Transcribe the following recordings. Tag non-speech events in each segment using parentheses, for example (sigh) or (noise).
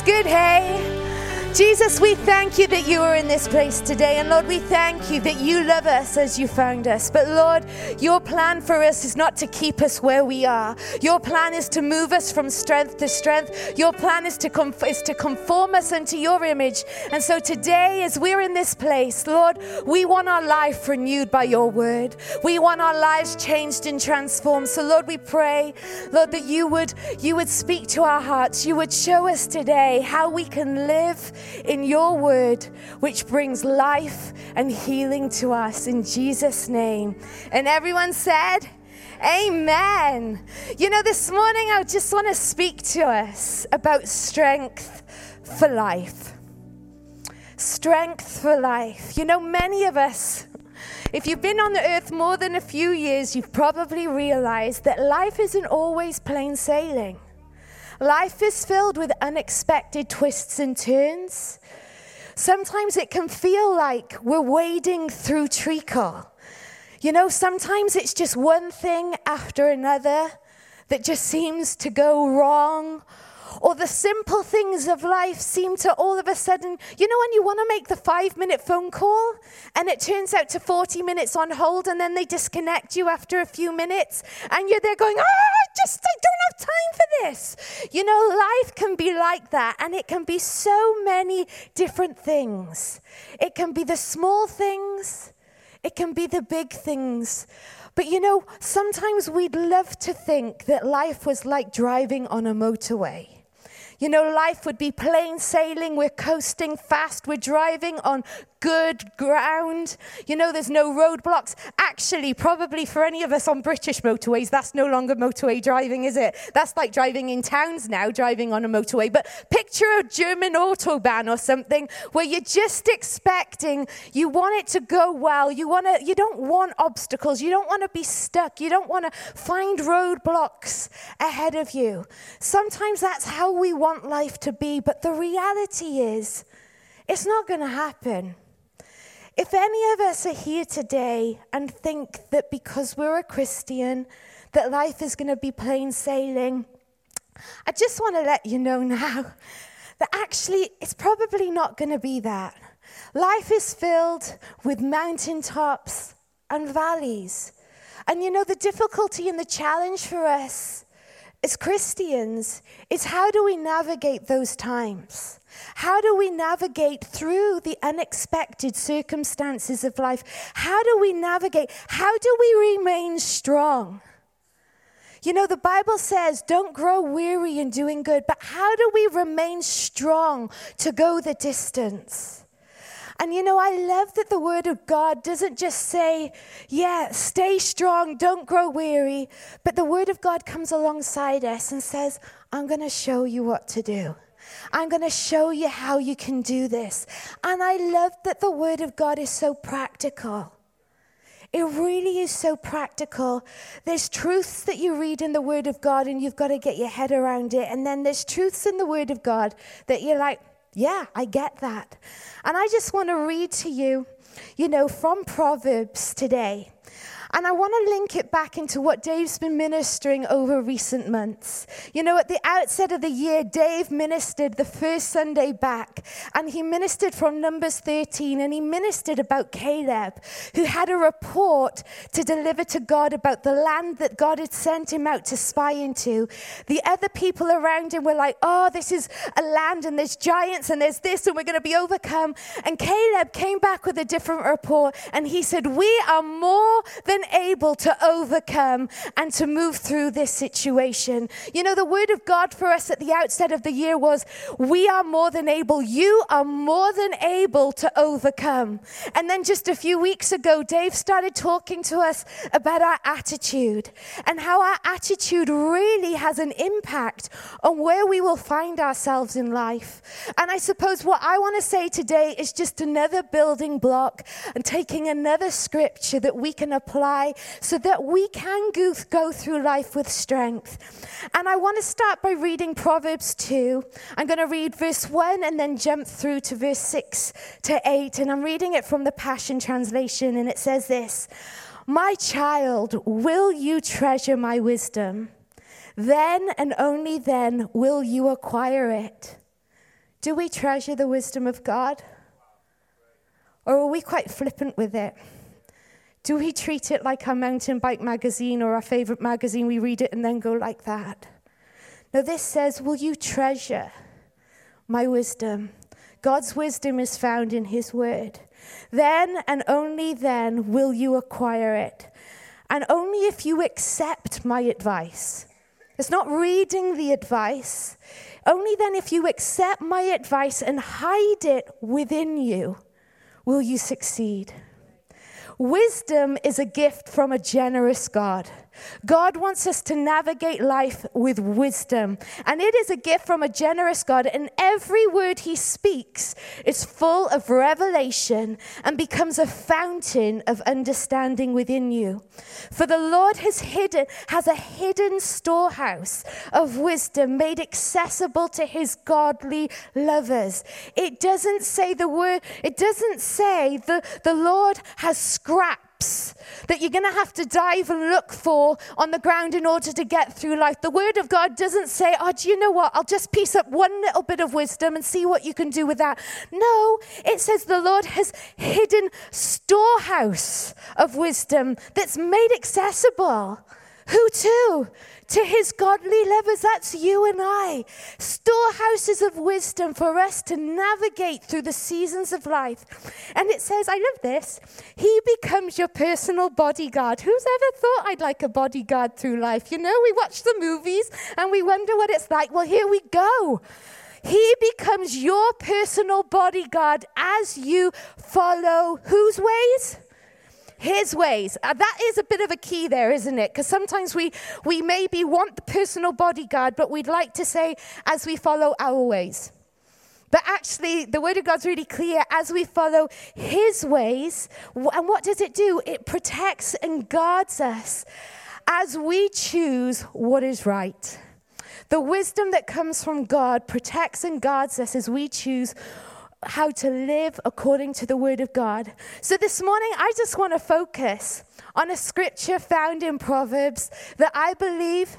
God's good, hey? We thank you that you are in this place today. And Lord, we thank you that you love us as you found us. But Lord, your plan for us is not to keep us where we are. Your plan is to move us from strength to strength. Your plan is to, com- is to conform us into your image. And so today, as we're in this place, Lord, we want our life renewed by your word. We want our lives changed and transformed. So Lord, we pray, Lord, that you would you would speak to our hearts. You would show us today how we can live in your word, which brings life and healing to us in Jesus' name. And everyone said, Amen. You know, this morning I just want to speak to us about strength for life. Strength for life. You know, many of us, if you've been on the earth more than a few years, you've probably realized that life isn't always plain sailing. Life is filled with unexpected twists and turns. Sometimes it can feel like we're wading through treacle. You know, sometimes it's just one thing after another that just seems to go wrong or the simple things of life seem to all of a sudden, you know, when you want to make the five minute phone call and it turns out to 40 minutes on hold and then they disconnect you after a few minutes and you're there going, ah, I just, I don't have time for this. You know, life can be like that and it can be so many different things. It can be the small things, it can be the big things. But you know, sometimes we'd love to think that life was like driving on a motorway. You know, life would be plain sailing. We're coasting fast. We're driving on good ground. You know, there's no roadblocks. Actually, probably for any of us on British motorways, that's no longer motorway driving, is it? That's like driving in towns now, driving on a motorway. But picture a German autobahn or something where you're just expecting, you want it to go well. You want to, you don't want obstacles. You don't want to be stuck. You don't want to find roadblocks ahead of you. Sometimes that's how we want life to be, but the reality is, it's not going to happen. If any of us are here today and think that because we're a Christian, that life is going to be plain sailing, I just want to let you know now (laughs) that actually it's probably not going to be that. Life is filled with mountaintops and valleys. And you know, the difficulty and the challenge for us as Christians is how do we navigate those times? How do we navigate through the unexpected circumstances of life? How do we navigate? How do we remain strong? You know, the Bible says, don't grow weary in doing good, but how do we remain strong to go the distance? And you know, I love that the Word of God doesn't just say, yeah, stay strong, don't grow weary, but the Word of God comes alongside us and says, I'm going to show you what to do. I'm going to show you how you can do this. And I love that the Word of God is so practical. It really is so practical. There's truths that you read in the Word of God, and you've got to get your head around it. And then there's truths in the Word of God that you're like, yeah, I get that. And I just want to read to you, you know, from Proverbs today. And I want to link it back into what Dave's been ministering over recent months. You know, at the outset of the year, Dave ministered the first Sunday back, and he ministered from Numbers 13, and he ministered about Caleb, who had a report to deliver to God about the land that God had sent him out to spy into. The other people around him were like, oh, this is a land, and there's giants, and there's this, and we're going to be overcome. And Caleb came back with a different report, and he said, We are more than able to overcome and to move through this situation. You know, the word of God for us at the outset of the year was, We are more than able. You are more than able to overcome. And then just a few weeks ago, Dave started talking to us about our attitude and how our attitude really has an impact on where we will find ourselves in life. And I suppose what I want to say today is just another building block and taking another scripture that we can apply so that we can go, go through life with strength. And I want to start by reading Proverbs 2. I'm going to read verse 1 and then jump through to verse 6 to 8. And I'm reading it from the Passion Translation, and it says this My child, will you treasure my wisdom? Then and only then will you acquire it. Do we treasure the wisdom of God? Or are we quite flippant with it? Do we treat it like our mountain bike magazine or our favorite magazine? We read it and then go like that. Now, this says, Will you treasure my wisdom? God's wisdom is found in His word. Then and only then will you acquire it. And only if you accept my advice. It's not reading the advice. Only then, if you accept my advice and hide it within you, will you succeed. Wisdom is a gift from a generous God. God wants us to navigate life with wisdom. And it is a gift from a generous God. And every word he speaks is full of revelation and becomes a fountain of understanding within you. For the Lord has hidden, has a hidden storehouse of wisdom made accessible to his godly lovers. It doesn't say the word, it doesn't say the, the Lord has scrapped that you're going to have to dive and look for on the ground in order to get through life. The Word of God doesn't say, oh, do you know what? I'll just piece up one little bit of wisdom and see what you can do with that. No, it says the Lord has hidden storehouse of wisdom that's made accessible. Who to? To his godly lovers. That's you and I. Storehouses of wisdom for us to navigate through the seasons of life. And it says, I love this, he becomes your personal bodyguard. Who's ever thought I'd like a bodyguard through life? You know, we watch the movies and we wonder what it's like. Well, here we go. He becomes your personal bodyguard as you follow whose ways? His ways. Uh, that is a bit of a key there, isn't it? Because sometimes we, we maybe want the personal bodyguard, but we'd like to say, as we follow our ways. But actually, the Word of God's really clear as we follow His ways. And what does it do? It protects and guards us as we choose what is right. The wisdom that comes from God protects and guards us as we choose how to live according to the Word of God. So this morning, I just want to focus on a scripture found in Proverbs that I believe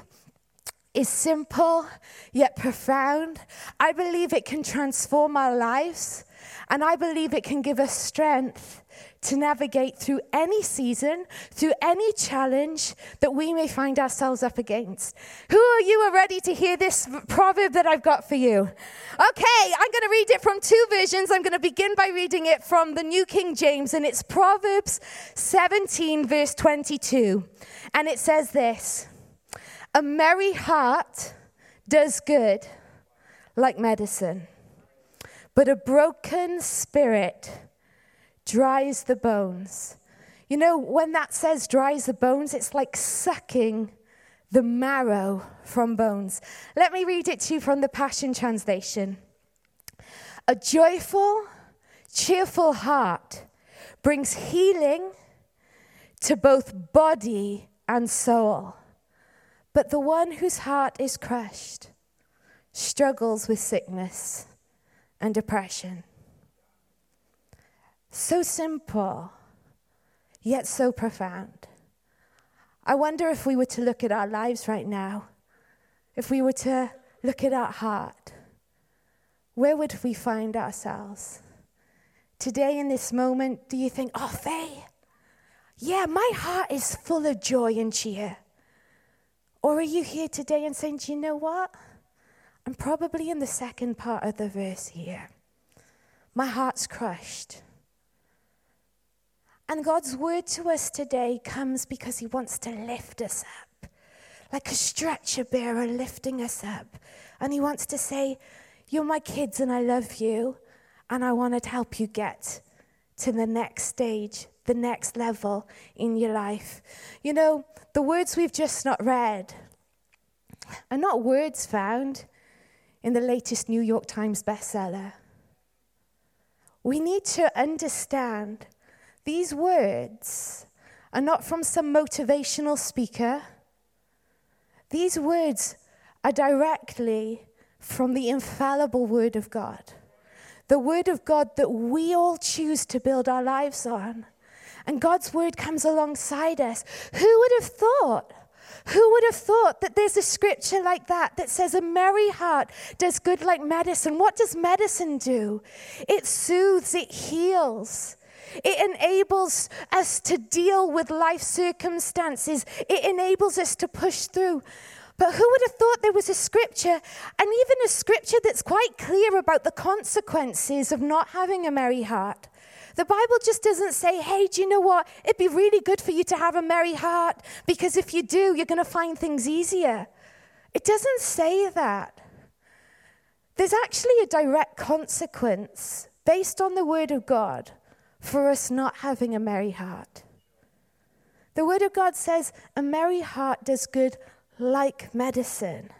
is simple yet profound. I believe it can transform our lives, and I believe it can give us strength to navigate through any season, through any challenge that we may find ourselves up against. Who are you are ready to hear this proverb that I've got for you? Okay, I'm going to read it from two versions. I'm going to begin by reading it from the New King James, and it's Proverbs 17, verse 22. And it says this A merry heart does good like medicine, but a broken spirit dries the bones. You know, when that says dries the bones, it's like sucking the marrow from bones. Let me read it to you from the Passion Translation. A joyful, cheerful heart brings healing to both body and soul. But the one whose heart is crushed struggles with sickness and depression. So simple, yet so profound. I wonder if we were to look at our lives right now, if we were to look at our heart, where would we find ourselves? Today, in this moment, do you think, oh, Faye, yeah, my heart is full of joy and cheer? Or are you here today and saying, do you know what? I'm probably in the second part of the verse here. My heart's crushed. And God's word to us today comes because He wants to lift us up, like a stretcher bearer lifting us up. And He wants to say, You're my kids and I love you, and I want to help you get to the next stage, the next level in your life. You know, the words we've just not read are not words found in the latest New York Times bestseller. We need to understand these words are not from some motivational speaker. These words are directly from the infallible Word of God. The Word of God that we all choose to build our lives on. And God's Word comes alongside us. Who would have thought Who would have thought that there's a scripture like that that says a merry heart does good like medicine? What does medicine do? It soothes, it heals. It enables us to deal with life circumstances. It enables us to push through. But who would have thought there was a scripture, and even a scripture that's quite clear about the consequences of not having a merry heart? The Bible just doesn't say, hey, do you know what? It'd be really good for you to have a merry heart because if you do, you're going to find things easier. It doesn't say that. There's actually a direct consequence based on the Word of God for us not having a merry heart. The Word of God says, a merry heart does good like medicine.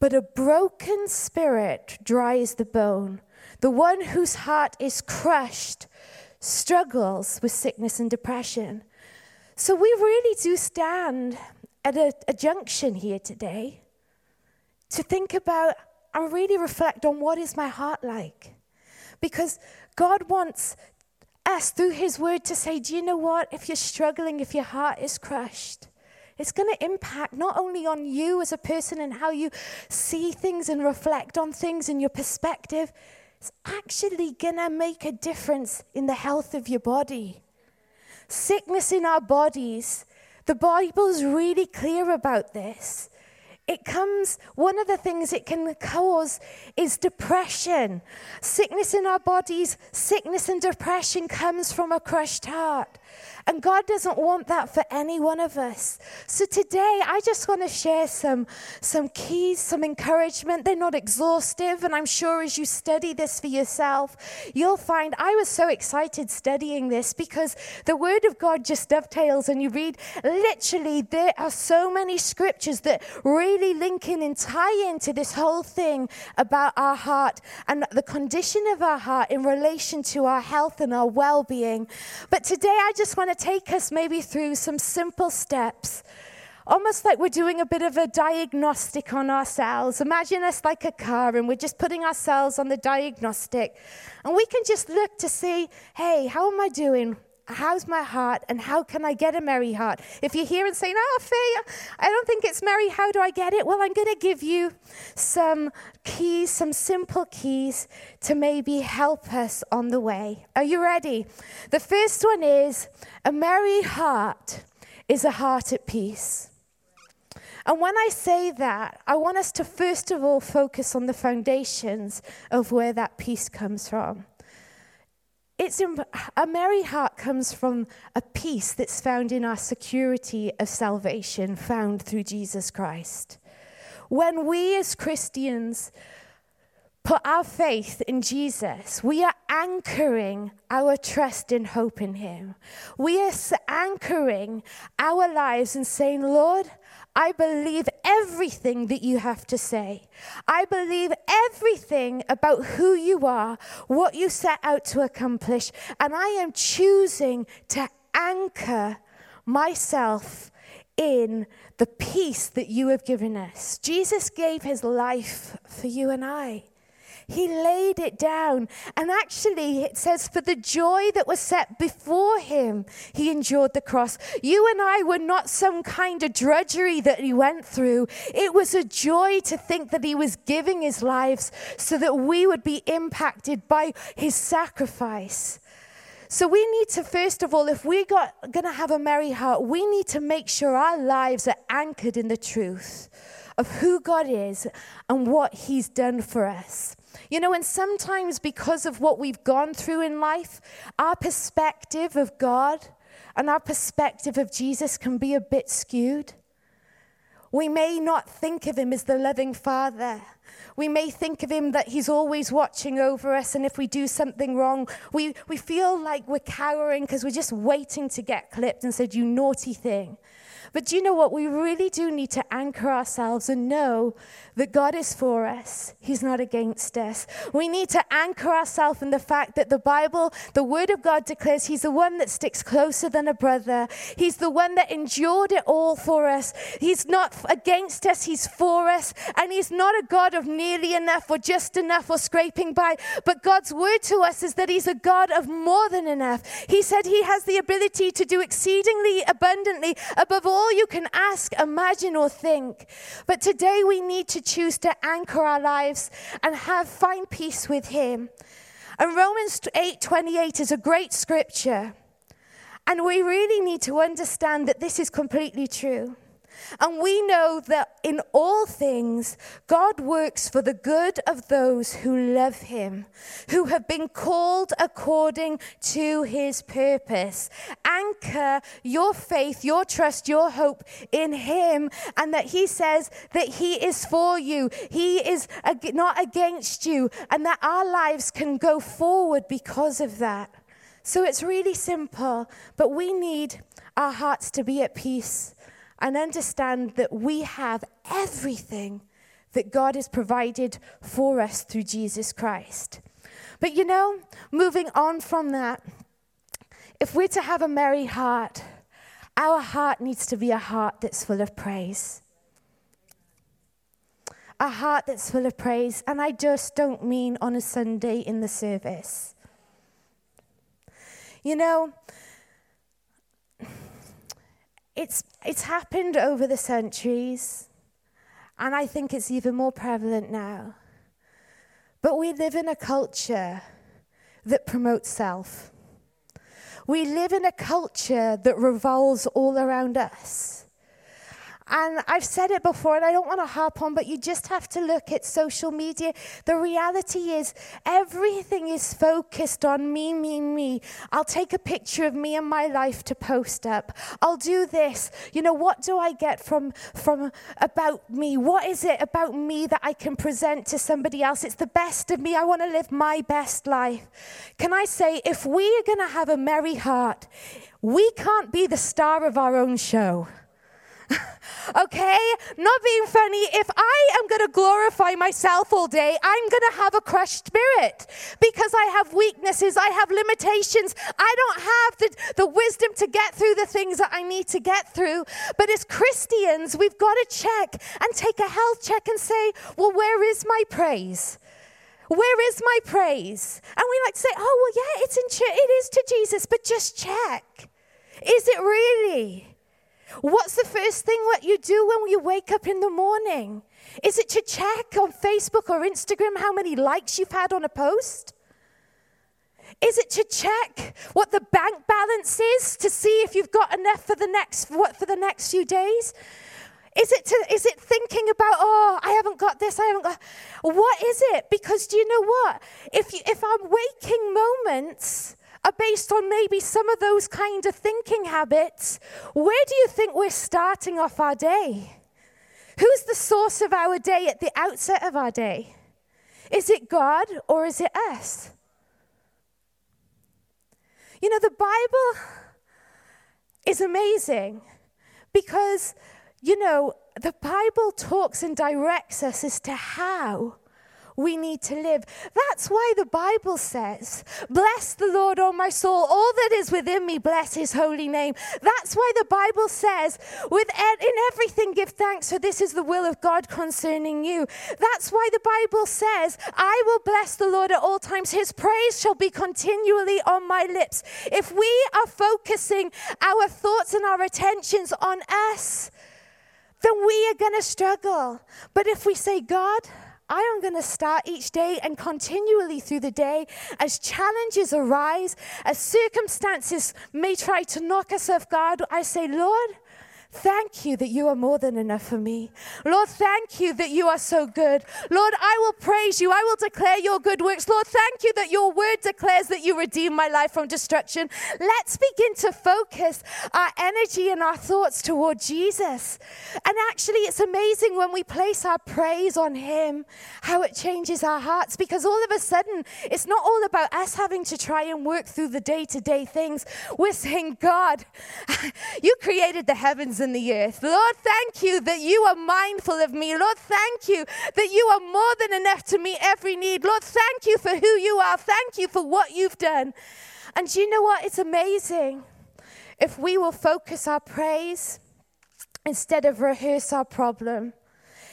But a broken spirit dries the bone. The one whose heart is crushed struggles with sickness and depression. So we really do stand at a, a junction here today to think about and really reflect on what is my heart like. Because God wants us through His Word to say, Do you know what? If you're struggling, if your heart is crushed, it's going to impact not only on you as a person and how you see things and reflect on things and your perspective, it's actually going to make a difference in the health of your body. Sickness in our bodies, the Bible's really clear about this it comes, one of the things it can cause is depression. Sickness in our bodies, sickness and depression comes from a crushed heart. And God doesn't want that for any one of us. So today, I just want to share some, some keys, some encouragement. They're not exhaustive. And I'm sure as you study this for yourself, you'll find I was so excited studying this because the Word of God just dovetails. And you read, literally, there are so many scriptures that really link in and tie into this whole thing about our heart and the condition of our heart in relation to our health and our well being. But today, I just want to take us maybe through some simple steps almost like we're doing a bit of a diagnostic on ourselves. Imagine us like a car and we're just putting ourselves on the diagnostic. And we can just look to see, hey, how am I doing? How's my heart and how can I get a merry heart? If you're here and saying, oh, Faye, I don't think it's merry, how do I get it? Well, I'm going to give you some keys, some simple keys to maybe help us on the way. Are you ready? The first one is a merry heart is a heart at peace. And when I say that, I want us to first of all focus on the foundations of where that peace comes from. It's a merry heart comes from a peace that's found in our security of salvation, found through Jesus Christ. When we as Christians put our faith in Jesus, we are anchoring our trust and hope in Him. We are anchoring our lives and saying, Lord, I believe everything that you have to say. I believe everything about who you are, what you set out to accomplish, and I am choosing to anchor myself in the peace that you have given us. Jesus gave his life for you and I. He laid it down. And actually, it says, for the joy that was set before him, he endured the cross. You and I were not some kind of drudgery that he went through. It was a joy to think that he was giving his lives so that we would be impacted by his sacrifice. So we need to, first of all, if we're going to have a merry heart, we need to make sure our lives are anchored in the truth of who God is and what he's done for us. You know, and sometimes because of what we've gone through in life, our perspective of God and our perspective of Jesus can be a bit skewed. We may not think of him as the loving Father. We may think of him that he's always watching over us, and if we do something wrong, we, we feel like we're cowering because we're just waiting to get clipped and said, You naughty thing. But do you know what? We really do need to anchor ourselves and know that God is for us, He's not against us. We need to anchor ourselves in the fact that the Bible, the Word of God declares He's the one that sticks closer than a brother. He's the one that endured it all for us. He's not against us, He's for us. And He's not a God of nearly enough or just enough or scraping by. But God's word to us is that He's a God of more than enough. He said He has the ability to do exceedingly abundantly above all all you can ask, imagine, or think. But today we need to choose to anchor our lives and have find peace with Him. And Romans 8:28 is a great scripture. And we really need to understand that this is completely true. And we know that in all things, God works for the good of those who love him, who have been called according to his purpose. Anchor your faith, your trust, your hope in him, and that he says that he is for you, he is not against you, and that our lives can go forward because of that. So it's really simple, but we need our hearts to be at peace and understand that we have everything that God has provided for us through Jesus Christ. But you know, moving on from that, if we're to have a merry heart, our heart needs to be a heart that's full of praise. A heart that's full of praise. And I just don't mean on a Sunday in the service. You know, it's, it's happened over the centuries, and I think it's even more prevalent now. But we live in a culture that promotes self. We live in a culture that revolves all around us. And I've said it before, and I don't want to harp on, but you just have to look at social media. The reality is, everything is focused on me, me, me. I'll take a picture of me and my life to post up. I'll do this. You know, what do I get from, from about me? What is it about me that I can present to somebody else? It's the best of me. I want to live my best life. Can I say, if we are going to have a merry heart, we can't be the star of our own show. (laughs) okay? Not being funny. If I am going to glorify myself all day, I'm going to have a crushed spirit because I have weaknesses, I have limitations. I don't have the, the wisdom to get through the things that I need to get through. But as Christians, we've got to check and take a health check and say, well, where is my praise? Where is my praise? And we like to say, oh, well, yeah, it's in ch- it is to Jesus, but just check. Is it really? What's the first thing that you do when you wake up in the morning? Is it to check on Facebook or Instagram how many likes you've had on a post? Is it to check what the bank balance is to see if you've got enough for the next what for the next few days? Is it to, is it thinking about oh I haven't got this I haven't got what is it? Because do you know what? If you, if our waking moments are based on maybe some of those kind of thinking habits, where do you think we're starting off our day? Who's the source of our day at the outset of our day? Is it God or is it us? You know, the Bible is amazing because, you know, the Bible talks and directs us as to how we need to live. That's why the Bible says, Bless the Lord, O my soul, all that is within me, bless his holy name. That's why the Bible says, with in everything give thanks, for this is the will of God concerning you. That's why the Bible says, I will bless the Lord at all times. His praise shall be continually on my lips. If we are focusing our thoughts and our attentions on us, then we are going to struggle. But if we say, God, I am going to start each day and continually through the day as challenges arise, as circumstances may try to knock us off guard. I say, Lord, Thank you that you are more than enough for me. Lord, thank you that you are so good. Lord, I will praise you. I will declare your good works. Lord, thank you that your word declares that you redeem my life from destruction. Let's begin to focus our energy and our thoughts toward Jesus. And actually, it's amazing when we place our praise on him, how it changes our hearts because all of a sudden, it's not all about us having to try and work through the day to day things. We're saying, God, (laughs) you created the heavens heavens and the earth. Lord, thank you that you are mindful of me. Lord, thank you that you are more than enough to meet every need. Lord, thank you for who you are. Thank you for what you've done. And you know what? It's amazing if we will focus our praise instead of rehearse our problem.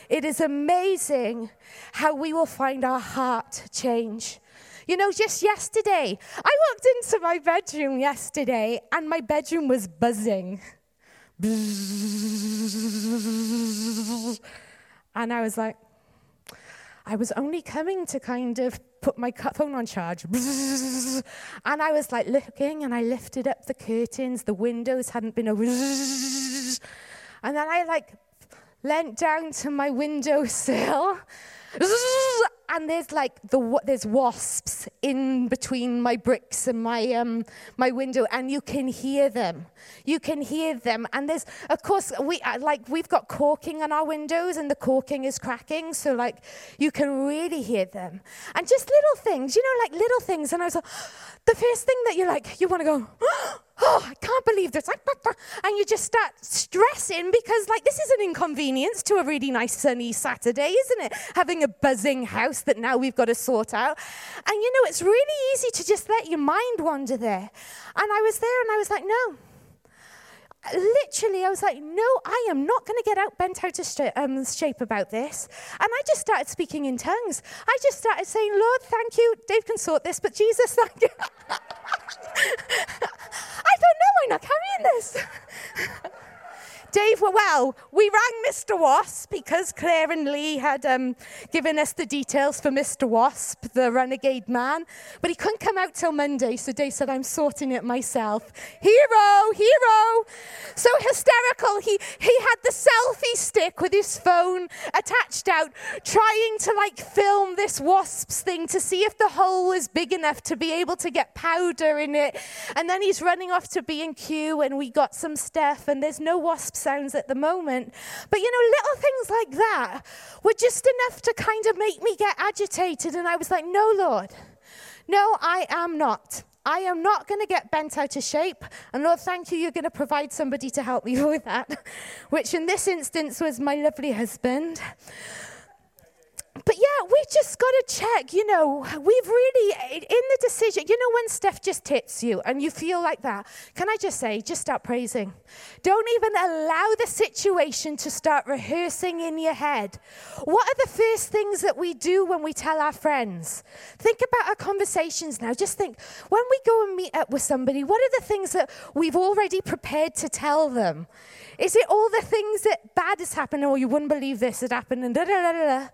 It is amazing how we will find our heart change. You know, just yesterday, I walked into my bedroom yesterday and my bedroom was buzzing And I was like, I was only coming to kind of put my phone on charge. And I was like looking and I lifted up the curtains, the windows hadn't been open. And then I like leant down to my windowsill and there's like the there's wasps in between my bricks and my um my window and you can hear them. You can hear them. And there's of course we uh, like we've got corking on our windows and the corking is cracking so like you can really hear them. And just little things you know like little things. And i was like the first thing that you're like you want to go (gasps) oh, I can't believe this. And you just start stressing because, like, this is an inconvenience to a really nice sunny Saturday, isn't it? Having a buzzing house that now we've got to sort out. And you know, it's really easy to just let your mind wander there. And I was there and I was like, no. Literally, I was like, no, I am not going to get out bent out of um, shape about this. And I just started speaking in tongues. I just started saying, Lord, thank you. Dave can sort this, but Jesus, thank you. (laughs) I thought, no, I'm not carrying this. (laughs) Dave, well, we rang Mr. Wasp because Claire and Lee had um, given us the details for Mr. Wasp, the renegade man, but he couldn't come out till Monday, so Dave said, I'm sorting it myself. Hero, hero. So hysterical. He, he had the selfie stick with his phone attached out, trying to like film this Wasps thing to see if the hole was big enough to be able to get powder in it. And then he's running off to B&Q and we got some stuff and there's no Wasps sounds at the moment. But you know, little things like that were just enough to kind of make me get agitated. And I was like, no, Lord, no, I am not. I am not going to get bent out of shape. And Lord, thank you, you're going to provide somebody to help me (laughs) with that, which in this instance was my lovely husband but yeah, we just got to check, you know, we've really, eh, in the decision, you know, when stuff just hits you and you feel like that, can I just say, just start praising. Don't even allow the situation to start rehearsing in your head. What are the first things that we do when we tell our friends? Think about our conversations now. Just think, when we go and meet up with somebody, what are the things that we've already prepared to tell them? Is it all the things that bad has happened, or oh, you wouldn't believe this had happened, and da da da da?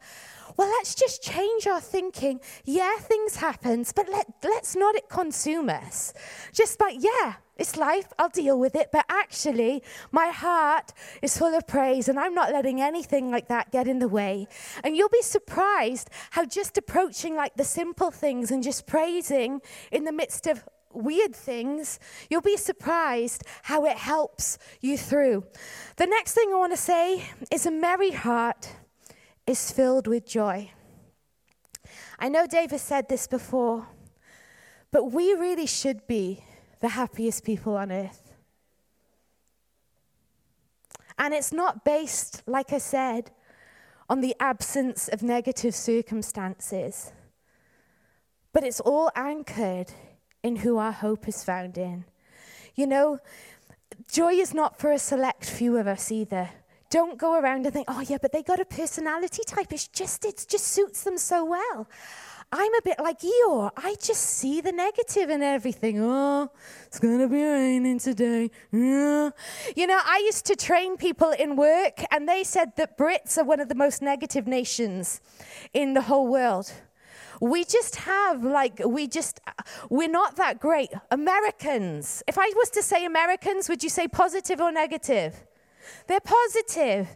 Well, let's just change our thinking. Yeah, things happen, but let, let's not it consume us. Just like, yeah, it's life, I'll deal with it, but actually, my heart is full of praise, and I'm not letting anything like that get in the way. And you'll be surprised how just approaching like the simple things and just praising in the midst of weird things, you'll be surprised how it helps you through. The next thing I want to say is a merry heart is filled with joy. I know David said this before, but we really should be the happiest people on earth. And it's not based, like I said, on the absence of negative circumstances, but it's all anchored in who our hope is found in. You know, joy is not for a select few of us either. Don't go around and think, oh, yeah, but they got a personality type. It's just, it just suits them so well. I'm a bit like Eeyore. I just see the negative in everything. Oh, it's going to be raining today. Yeah. You know, I used to train people in work, and they said that Brits are one of the most negative nations in the whole world. We just have, like, we just, uh, we're not that great. Americans, if I was to say Americans, would you say positive or negative? They're positive.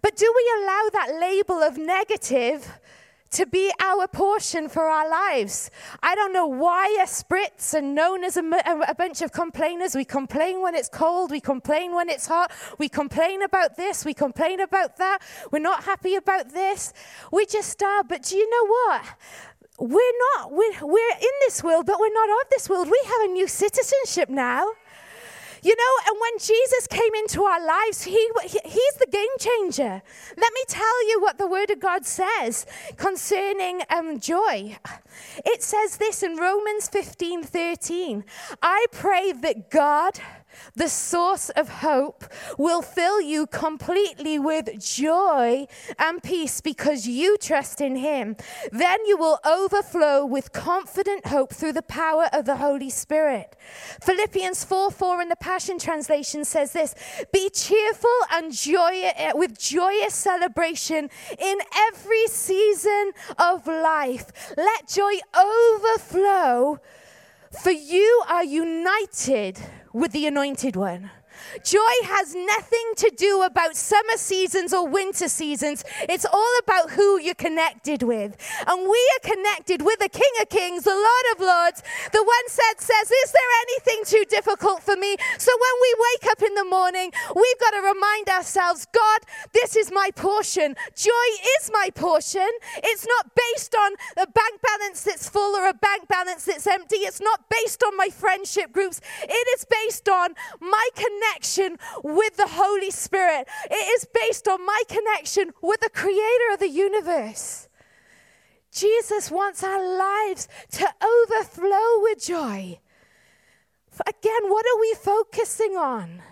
But do we allow that label of negative to be our portion for our lives. I don't know why us Brits are known as a, a, bunch of complainers. We complain when it's cold, we complain when it's hot, we complain about this, we complain about that, we're not happy about this. We just are. But do you know what? We're not, we're, we're in this world, but we're not of this world. We have a new citizenship now. You know, and when Jesus came into our lives, he, he, He's the game changer. Let me tell you what the Word of God says concerning um, joy. It says this in Romans 15 13. I pray that God the source of hope, will fill you completely with joy and peace because you trust in Him. Then you will overflow with confident hope through the power of the Holy Spirit. Philippians 4 4 in the Passion Translation says this Be cheerful and joy, with joyous celebration in every season of life. Let joy overflow, for you are united with the Anointed One. Joy has nothing to do about summer seasons or winter seasons. It's all about who you're connected with. And we are connected with the King of Kings, the Lord of Lords. The one said says, "Is there anything too difficult for me?" So when we wake up in the morning, we've got to remind ourselves, God, this is my portion. Joy is my portion. It's not based on a bank balance that's full or a bank balance that's empty. It's not based on my friendship groups. It is based on my connection connection with the Holy Spirit. It is based on my connection with the creator of the universe. Jesus wants our lives to overflow with joy. Again, what are we focusing on?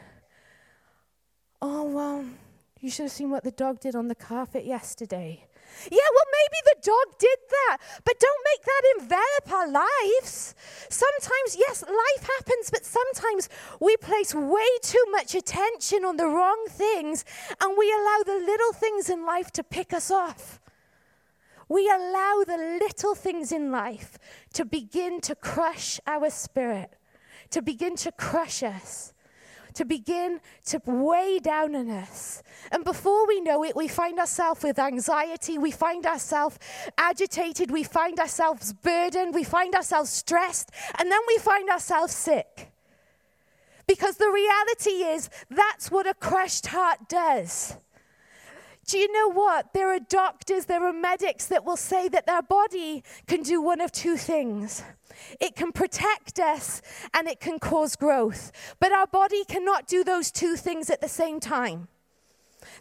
Oh, well, you should have seen what the dog did on the carpet yesterday. Yeah, well, maybe the dog did that, but don't make that envelop our lives. Sometimes, yes, life happens, but sometimes we place way too much attention on the wrong things and we allow the little things in life to pick us off. We allow the little things in life to begin to crush our spirit, to begin to crush us to begin to weigh down on us. And before we know it, we find ourselves with anxiety, we find ourselves agitated, we find ourselves burdened, we find ourselves stressed, and then we find ourselves sick. Because the reality is, that's what a crushed heart does. Do you know what? There are doctors, there are medics that will say that their body can do one of two things. It can protect us and it can cause growth. But our body cannot do those two things at the same time.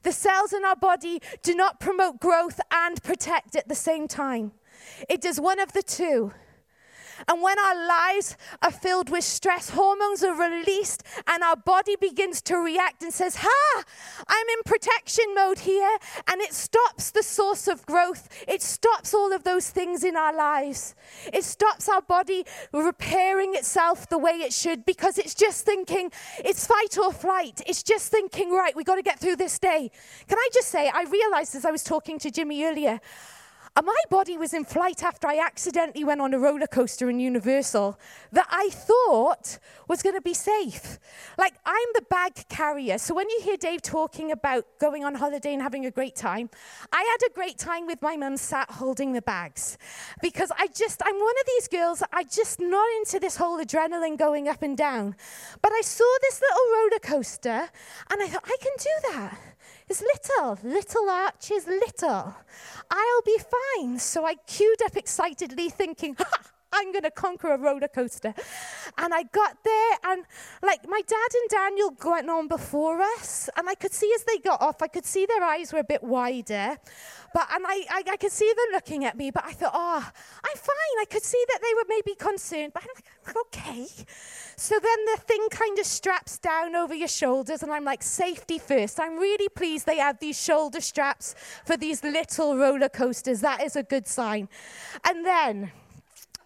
The cells in our body do not promote growth and protect at the same time. It does one of the two. And when our lives are filled with stress, hormones are released and our body begins to react and says, Ha, I'm in protection mode here. And it stops the source of growth. It stops all of those things in our lives. It stops our body repairing itself the way it should because it's just thinking, it's fight or flight. It's just thinking, right, we got to get through this day. Can I just say, I realized as I was talking to Jimmy earlier, Uh, my body was in flight after I accidentally went on a roller coaster in Universal that I thought was going to be safe. Like, I'm the bag carrier. So when you hear Dave talking about going on holiday and having a great time, I had a great time with my mum sat holding the bags. Because I just, I'm one of these girls, I just not into this whole adrenaline going up and down. But I saw this little roller coaster and I thought, I can do that. It's little, little arches, little. I'll be fine. So I queued up excitedly, thinking, (laughs) ha! I'm going to conquer a roller coaster. And I got there, and like my dad and Daniel went on before us, and I could see as they got off, I could see their eyes were a bit wider. But, and I, I, I could see them looking at me, but I thought, oh, I'm fine. I could see that they were maybe concerned, but I'm like, okay. So then the thing kind of straps down over your shoulders, and I'm like, safety first. I'm really pleased they have these shoulder straps for these little roller coasters. That is a good sign. And then,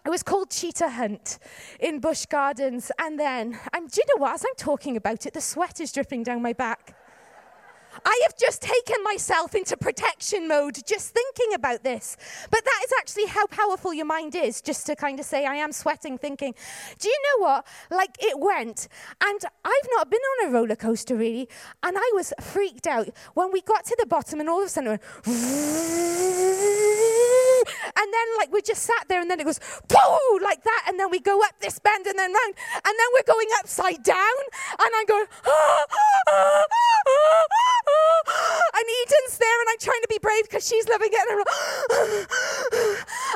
it was called Cheetah Hunt in Busch Gardens. And then, I'm, do you know what? As I'm talking about it, the sweat is dripping down my back. I have just taken myself into protection mode just thinking about this. But that is actually how powerful your mind is, just to kind of say, I am sweating thinking. Do you know what? Like it went. And I've not been on a roller coaster really. And I was freaked out when we got to the bottom and all of a sudden. (laughs) And then, like, we just sat there and then it goes, pooh, like that. And then we go up this bend and then round. And then we're going upside down. And I'm going, and Eden's there, and I'm trying to be brave because she's loving it. And,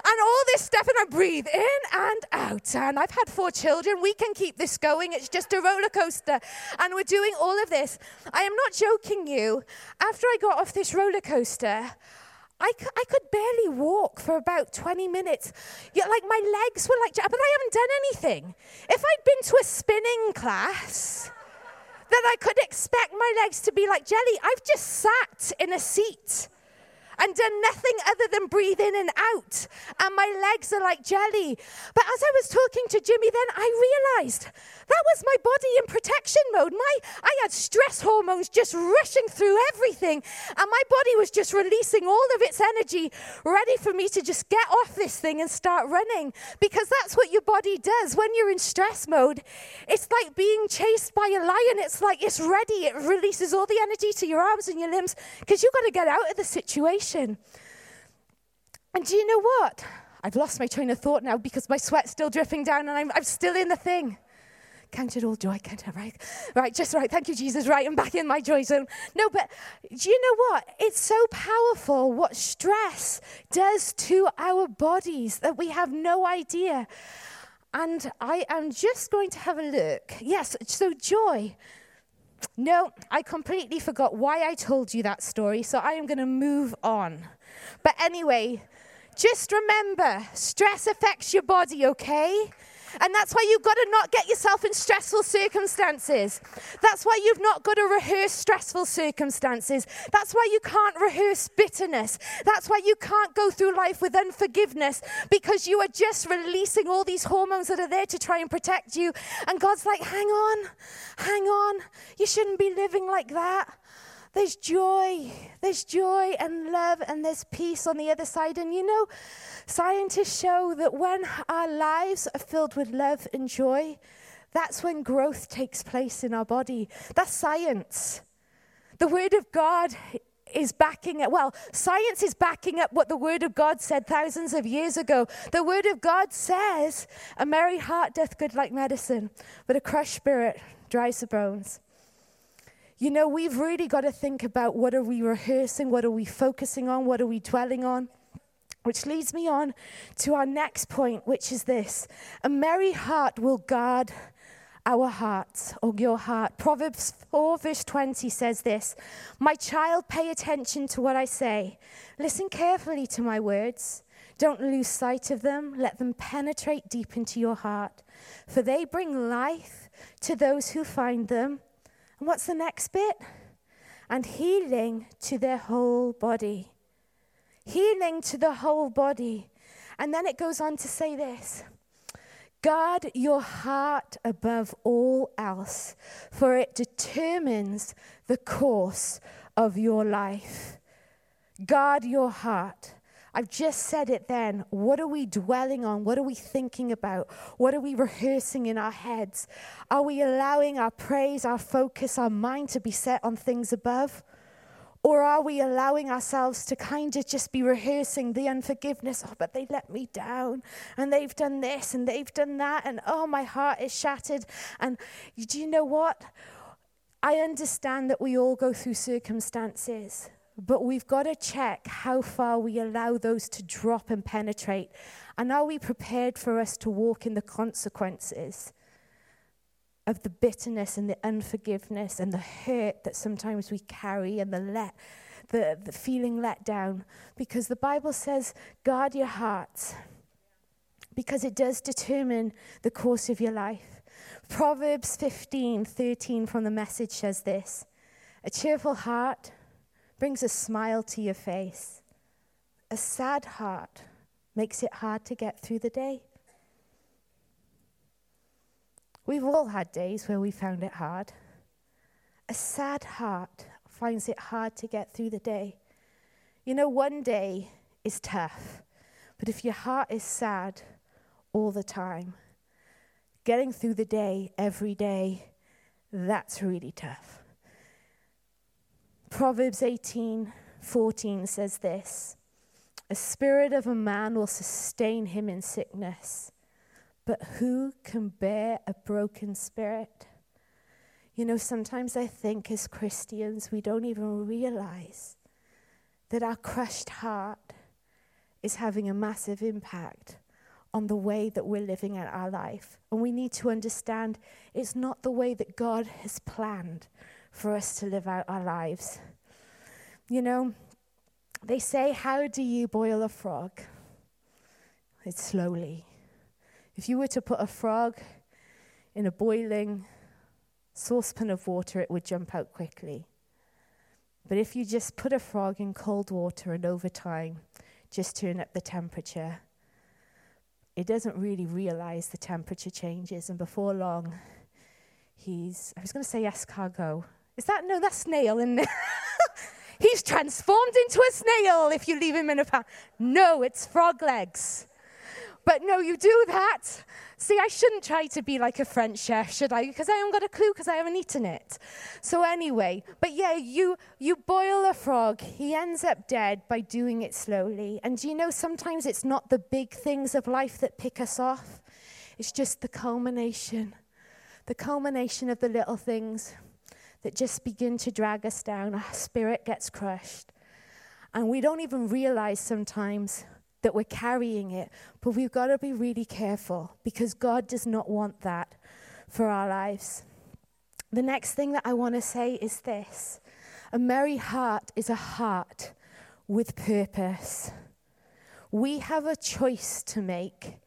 and all this stuff, and I breathe in and out. And I've had four children. We can keep this going. It's just a roller coaster. And we're doing all of this. I am not joking you. After I got off this roller coaster, I, I could barely walk for about 20 minutes. Like my legs were like, but I haven't done anything. If I'd been to a spinning class, then I could expect my legs to be like jelly. I've just sat in a seat and done nothing other than breathe in and out. And my legs are like jelly. But as I was talking to Jimmy, then I realized that was my body in protection mode. My, I had stress hormones just rushing through everything. And my body was just releasing all of its energy, ready for me to just get off this thing and start running. Because that's what your body does when you're in stress mode. It's like being chased by a lion. It's like it's ready. It releases all the energy to your arms and your limbs because you've got to get out of the situation. And do you know what? I've lost my train of thought now because my sweat's still dripping down and I'm, I'm still in the thing. Count it all joy, count it right. Right, just right. Thank you, Jesus. Right, I'm back in my joy zone. No, but do you know what? It's so powerful what stress does to our bodies that we have no idea. And I am just going to have a look. Yes, so joy. No, I completely forgot why I told you that story, so I am going to move on. But anyway, just remember stress affects your body, okay? And that's why you've got to not get yourself in stressful circumstances. That's why you've not got to rehearse stressful circumstances. That's why you can't rehearse bitterness. That's why you can't go through life with unforgiveness because you are just releasing all these hormones that are there to try and protect you. And God's like, hang on, hang on. You shouldn't be living like that. There's joy. There's joy and love, and there's peace on the other side. And you know, scientists show that when our lives are filled with love and joy, that's when growth takes place in our body. That's science. The Word of God is backing it. Well, science is backing up what the Word of God said thousands of years ago. The Word of God says, A merry heart doth good like medicine, but a crushed spirit dries the bones. You know, we've really got to think about what are we rehearsing, what are we focusing on, what are we dwelling on? Which leads me on to our next point, which is this a merry heart will guard our hearts or your heart. Proverbs 4, verse 20 says this My child, pay attention to what I say. Listen carefully to my words. Don't lose sight of them. Let them penetrate deep into your heart, for they bring life to those who find them and what's the next bit? And healing to their whole body. Healing to the whole body. And then it goes on to say this Guard your heart above all else, for it determines the course of your life. Guard your heart. I've just said it then. What are we dwelling on? What are we thinking about? What are we rehearsing in our heads? Are we allowing our praise, our focus, our mind to be set on things above? Or are we allowing ourselves to kind of just be rehearsing the unforgiveness? Oh, but they let me down and they've done this and they've done that and oh, my heart is shattered. And do you know what? I understand that we all go through circumstances. But we've got to check how far we allow those to drop and penetrate. And are we prepared for us to walk in the consequences of the bitterness and the unforgiveness and the hurt that sometimes we carry and the let the, the feeling let down? Because the Bible says, guard your hearts, because it does determine the course of your life. Proverbs 15, 13 from the message says this A cheerful heart brings a smile to your face. A sad heart makes it hard to get through the day. We've all had days where we found it hard. A sad heart finds it hard to get through the day. You know, one day is tough, but if your heart is sad all the time, getting through the day every day, that's really tough. Proverbs 18 14 says this A spirit of a man will sustain him in sickness, but who can bear a broken spirit? You know, sometimes I think as Christians, we don't even realize that our crushed heart is having a massive impact on the way that we're living out our life. And we need to understand it's not the way that God has planned for us to live out our lives. You know, they say, How do you boil a frog? It's slowly. If you were to put a frog in a boiling saucepan of water, it would jump out quickly. But if you just put a frog in cold water and over time just turn up the temperature, it doesn't really realize the temperature changes. And before long, he's, I was going to say escargot. Is that, no, that's snail, isn't it? (laughs) he's transformed into a snail if you leave him in a pan. No, it's frog legs. But no, you do that. See, I shouldn't try to be like a French chef, should I? Because I haven't got a clue because I haven't eaten it. So anyway, but yeah, you you boil a frog. He ends up dead by doing it slowly. And you know sometimes it's not the big things of life that pick us off. It's just the culmination. The culmination of the little things that just begin to drag us down. Our spirit gets crushed. And we don't even realize sometimes that we're carrying it. But we've got to be really careful because God does not want that for our lives. The next thing that I want to say is this a merry heart is a heart with purpose. We have a choice to make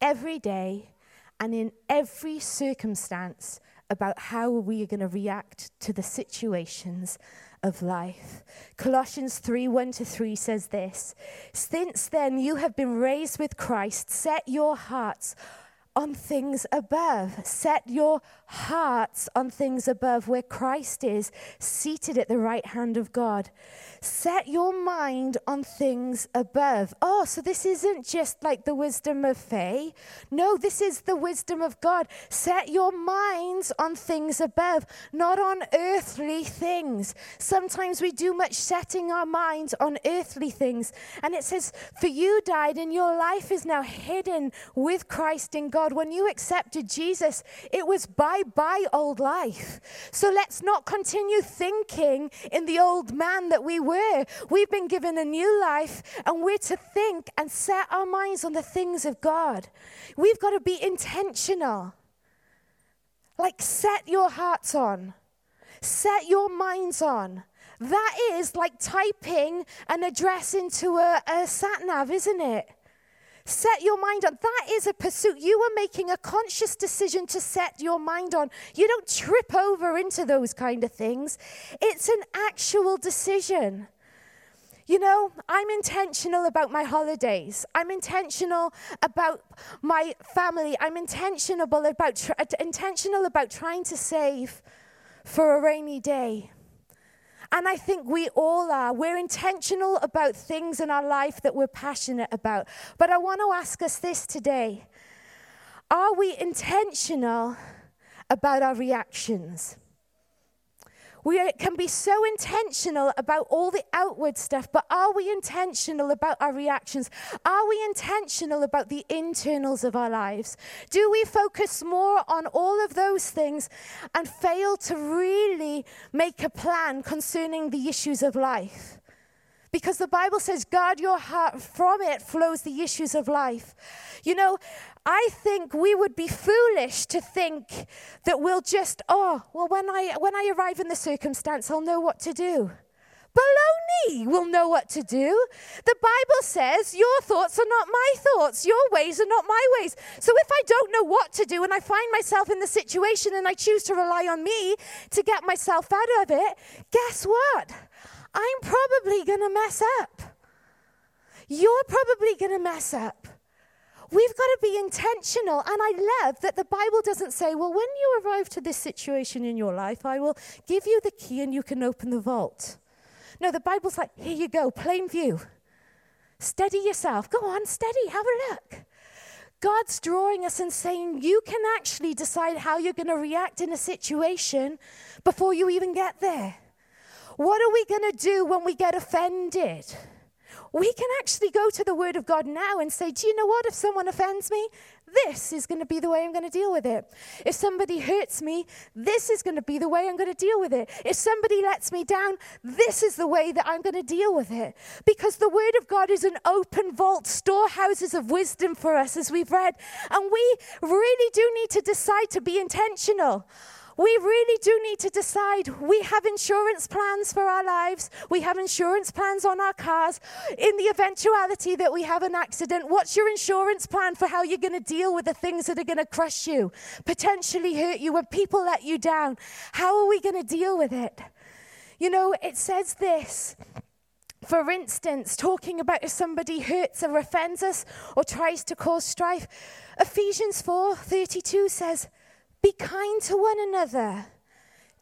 every day and in every circumstance about how we are going to react to the situations of life. Colossians 3 1 to 3 says this Since then you have been raised with Christ, set your hearts on things above. Set your hearts on things above where Christ is, seated at the right hand of God. Set your mind on things above. Oh, so this isn't just like the wisdom of Faye. No, this is the wisdom of God. Set your minds on things above, not on earthly things. Sometimes we do much setting our minds on earthly things. And it says, For you died, and your life is now hidden with Christ in God. When you accepted Jesus, it was bye bye old life. So let's not continue thinking in the old man that we were. We've been given a new life, and we're to think and set our minds on the things of God. We've got to be intentional. Like, set your hearts on, set your minds on. That is like typing an address into a, a sat nav, isn't it? Set your mind on. That is a pursuit. You are making a conscious decision to set your mind on. You don't trip over into those kind of things. It's an actual decision. You know, I'm intentional about my holidays. I'm intentional about my family. I'm intentional about, tr- uh, intentional about trying to save for a rainy day. And I think we all are. We're intentional about things in our life that we're passionate about. But I want to ask us this today Are we intentional about our reactions? We can be so intentional about all the outward stuff, but are we intentional about our reactions? Are we intentional about the internals of our lives? Do we focus more on all of those things and fail to really make a plan concerning the issues of life? Because the Bible says, guard your heart, from it flows the issues of life. You know, I think we would be foolish to think that we'll just, oh, well, when I, when I arrive in the circumstance, I'll know what to do. Baloney will know what to do. The Bible says your thoughts are not my thoughts, your ways are not my ways. So if I don't know what to do and I find myself in the situation and I choose to rely on me to get myself out of it, guess what? I'm probably going to mess up. You're probably going to mess up. We've got to be intentional. And I love that the Bible doesn't say, well, when you arrive to this situation in your life, I will give you the key and you can open the vault. No, the Bible's like, here you go, plain view. Steady yourself. Go on, steady, have a look. God's drawing us and saying, you can actually decide how you're going to react in a situation before you even get there. What are we going to do when we get offended? We can actually go to the Word of God now and say, Do you know what? If someone offends me, this is going to be the way I'm going to deal with it. If somebody hurts me, this is going to be the way I'm going to deal with it. If somebody lets me down, this is the way that I'm going to deal with it. Because the Word of God is an open vault, storehouses of wisdom for us, as we've read. And we really do need to decide to be intentional. We really do need to decide. We have insurance plans for our lives, we have insurance plans on our cars. In the eventuality that we have an accident, what's your insurance plan for how you're going to deal with the things that are going to crush you, potentially hurt you, when people let you down? How are we going to deal with it? You know, it says this. For instance, talking about if somebody hurts or offends us or tries to cause strife, Ephesians 4:32 says, be kind to one another,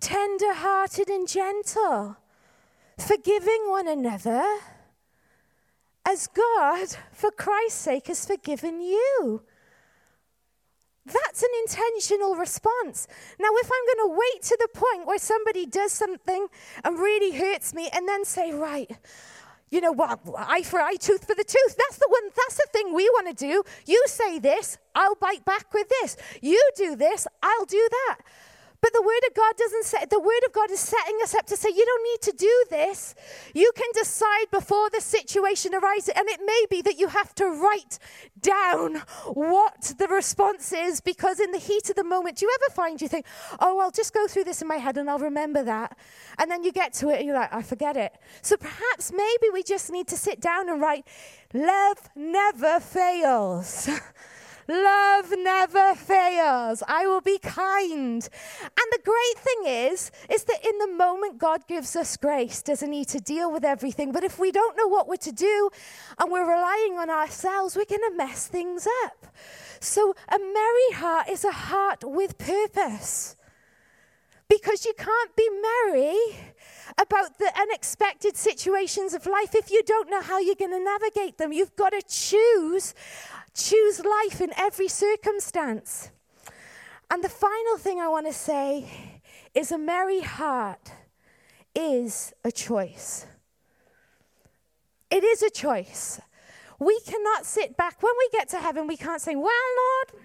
tender hearted and gentle, forgiving one another, as God, for Christ's sake, has forgiven you. That's an intentional response. Now, if I'm going to wait to the point where somebody does something and really hurts me and then say, right, you know what, eye for eye, tooth for the tooth. That's the one, that's the thing we want to do. You say this, I'll bite back with this. You do this, I'll do that. But the Word of God doesn't say, the Word of God is setting us up to say, you don't need to do this. You can decide before the situation arises. And it may be that you have to write down what the response is because in the heat of the moment, do you ever find you think, oh, I'll just go through this in my head and I'll remember that. And then you get to it and you're like, I forget it. So perhaps maybe we just need to sit down and write, love never fails. (laughs) Love never fails. I will be kind. And the great thing is, is that in the moment God gives us grace, doesn't He, to deal with everything. But if we don't know what we're to do and we're relying on ourselves, we're going to mess things up. So a merry heart is a heart with purpose. Because you can't be merry about the unexpected situations of life if you don't know how you're going to navigate them. You've got to choose Choose life in every circumstance. And the final thing I want to say is a merry heart is a choice. It is a choice. We cannot sit back. When we get to heaven, we can't say, Well, Lord,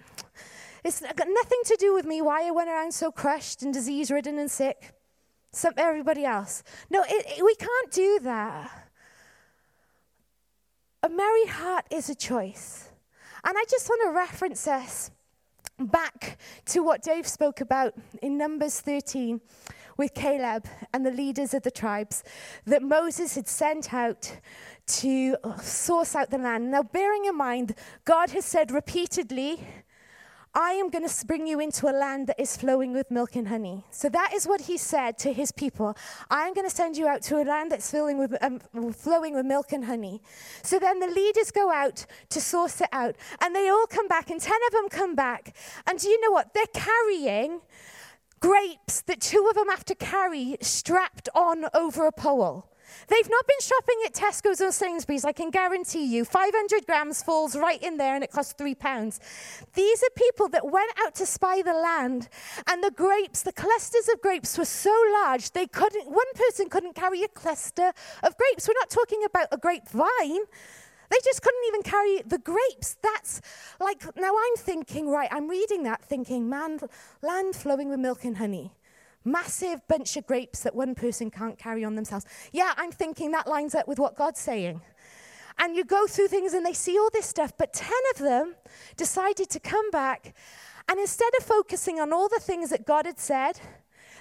it's got nothing to do with me why I went around so crushed and disease ridden and sick. Some, everybody else. No, it, it, we can't do that. A merry heart is a choice. And I just want to reference us back to what Dave spoke about in Numbers 13 with Caleb and the leaders of the tribes that Moses had sent out to source out the land. Now, bearing in mind, God has said repeatedly I am going to bring you into a land that is flowing with milk and honey. So that is what he said to his people. I am going to send you out to a land that's flowing with, um, flowing with milk and honey. So then the leaders go out to source it out, and they all come back, and 10 of them come back. And do you know what? They're carrying grapes that two of them have to carry strapped on over a pole. They've not been shopping at Tesco's or Sainsbury's, I can guarantee you. 500 grams falls right in there and it costs three pounds. These are people that went out to spy the land, and the grapes, the clusters of grapes were so large, they couldn't, one person couldn't carry a cluster of grapes. We're not talking about a grapevine. They just couldn't even carry the grapes. That's like, now I'm thinking, right, I'm reading that thinking, man, land flowing with milk and honey massive bunch of grapes that one person can't carry on themselves. Yeah, I'm thinking that lines up with what God's saying. And you go through things and they see all this stuff, but 10 of them decided to come back. And instead of focusing on all the things that God had said,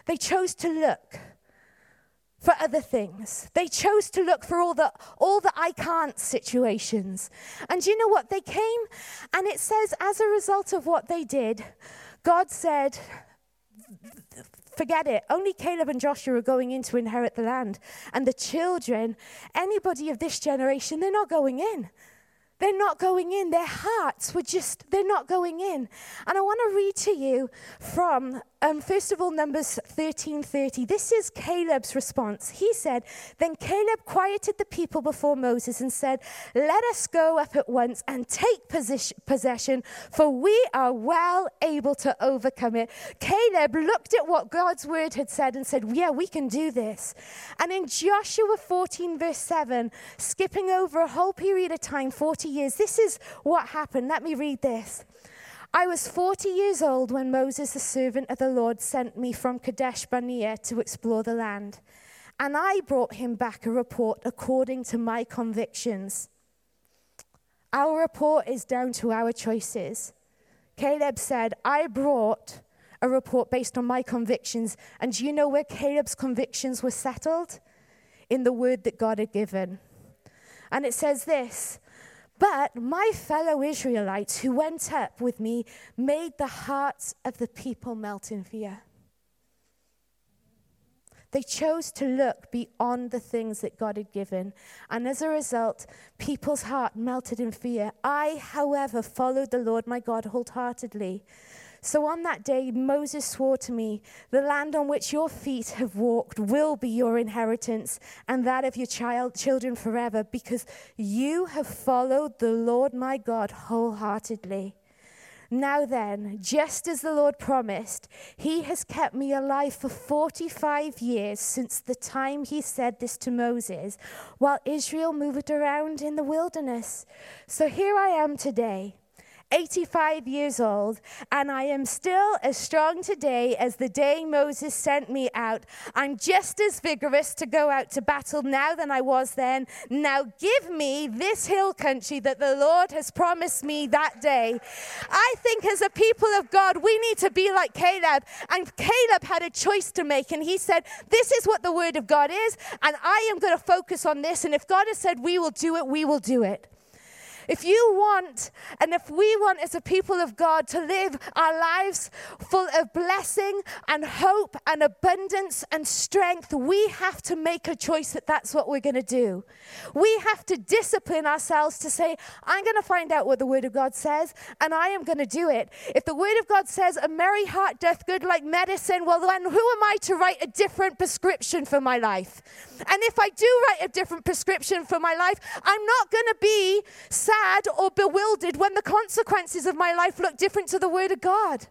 they chose to look for other things. They chose to look for all the all the I can't situations. And you know what? They came and it says as a result of what they did, God said Forget it. Only Caleb and Joshua are going in to inherit the land. And the children, anybody of this generation, they're not going in. They're not going in. Their hearts were just, they're not going in. And I want to read to you from um, first of all, Numbers 13:30. This is Caleb's response. He said, "Then Caleb quieted the people before Moses and said, "Let us go up at once and take possession, for we are well able to overcome it." Caleb looked at what God's word had said and said, "Yeah, we can do this." And in Joshua 14 verse 7, skipping over a whole period of time, 40 years, this is what happened. Let me read this. I was 40 years old when Moses, the servant of the Lord, sent me from Kadesh Barnea to explore the land. And I brought him back a report according to my convictions. Our report is down to our choices. Caleb said, I brought a report based on my convictions. And do you know where Caleb's convictions were settled? In the word that God had given. And it says this But my fellow Israelites who went up with me made the hearts of the people melt in fear. They chose to look beyond the things that God had given. And as a result, people's heart melted in fear. I, however, followed the Lord my God wholeheartedly. So on that day, Moses swore to me, The land on which your feet have walked will be your inheritance, and that of your child, children forever, because you have followed the Lord my God wholeheartedly. Now then, just as the Lord promised, He has kept me alive for 45 years since the time He said this to Moses, while Israel moved around in the wilderness. So here I am today 85 years old, and I am still as strong today as the day Moses sent me out. I'm just as vigorous to go out to battle now than I was then. Now give me this hill country that the Lord has promised me that day. I think as a people of God, we need to be like Caleb. And Caleb had a choice to make, and he said, This is what the word of God is, and I am going to focus on this. And if God has said we will do it, we will do it. If you want, and if we want as a people of God to live our lives full of blessing and hope and abundance and strength, we have to make a choice that that's what we're going to do. We have to discipline ourselves to say, I'm going to find out what the Word of God says, and I am going to do it. If the Word of God says, a merry heart doth good like medicine, well, then who am I to write a different prescription for my life? And if I do write a different prescription for my life, I'm not going to be sad sad or bewildered when the consequences of my life look different to the Word of God.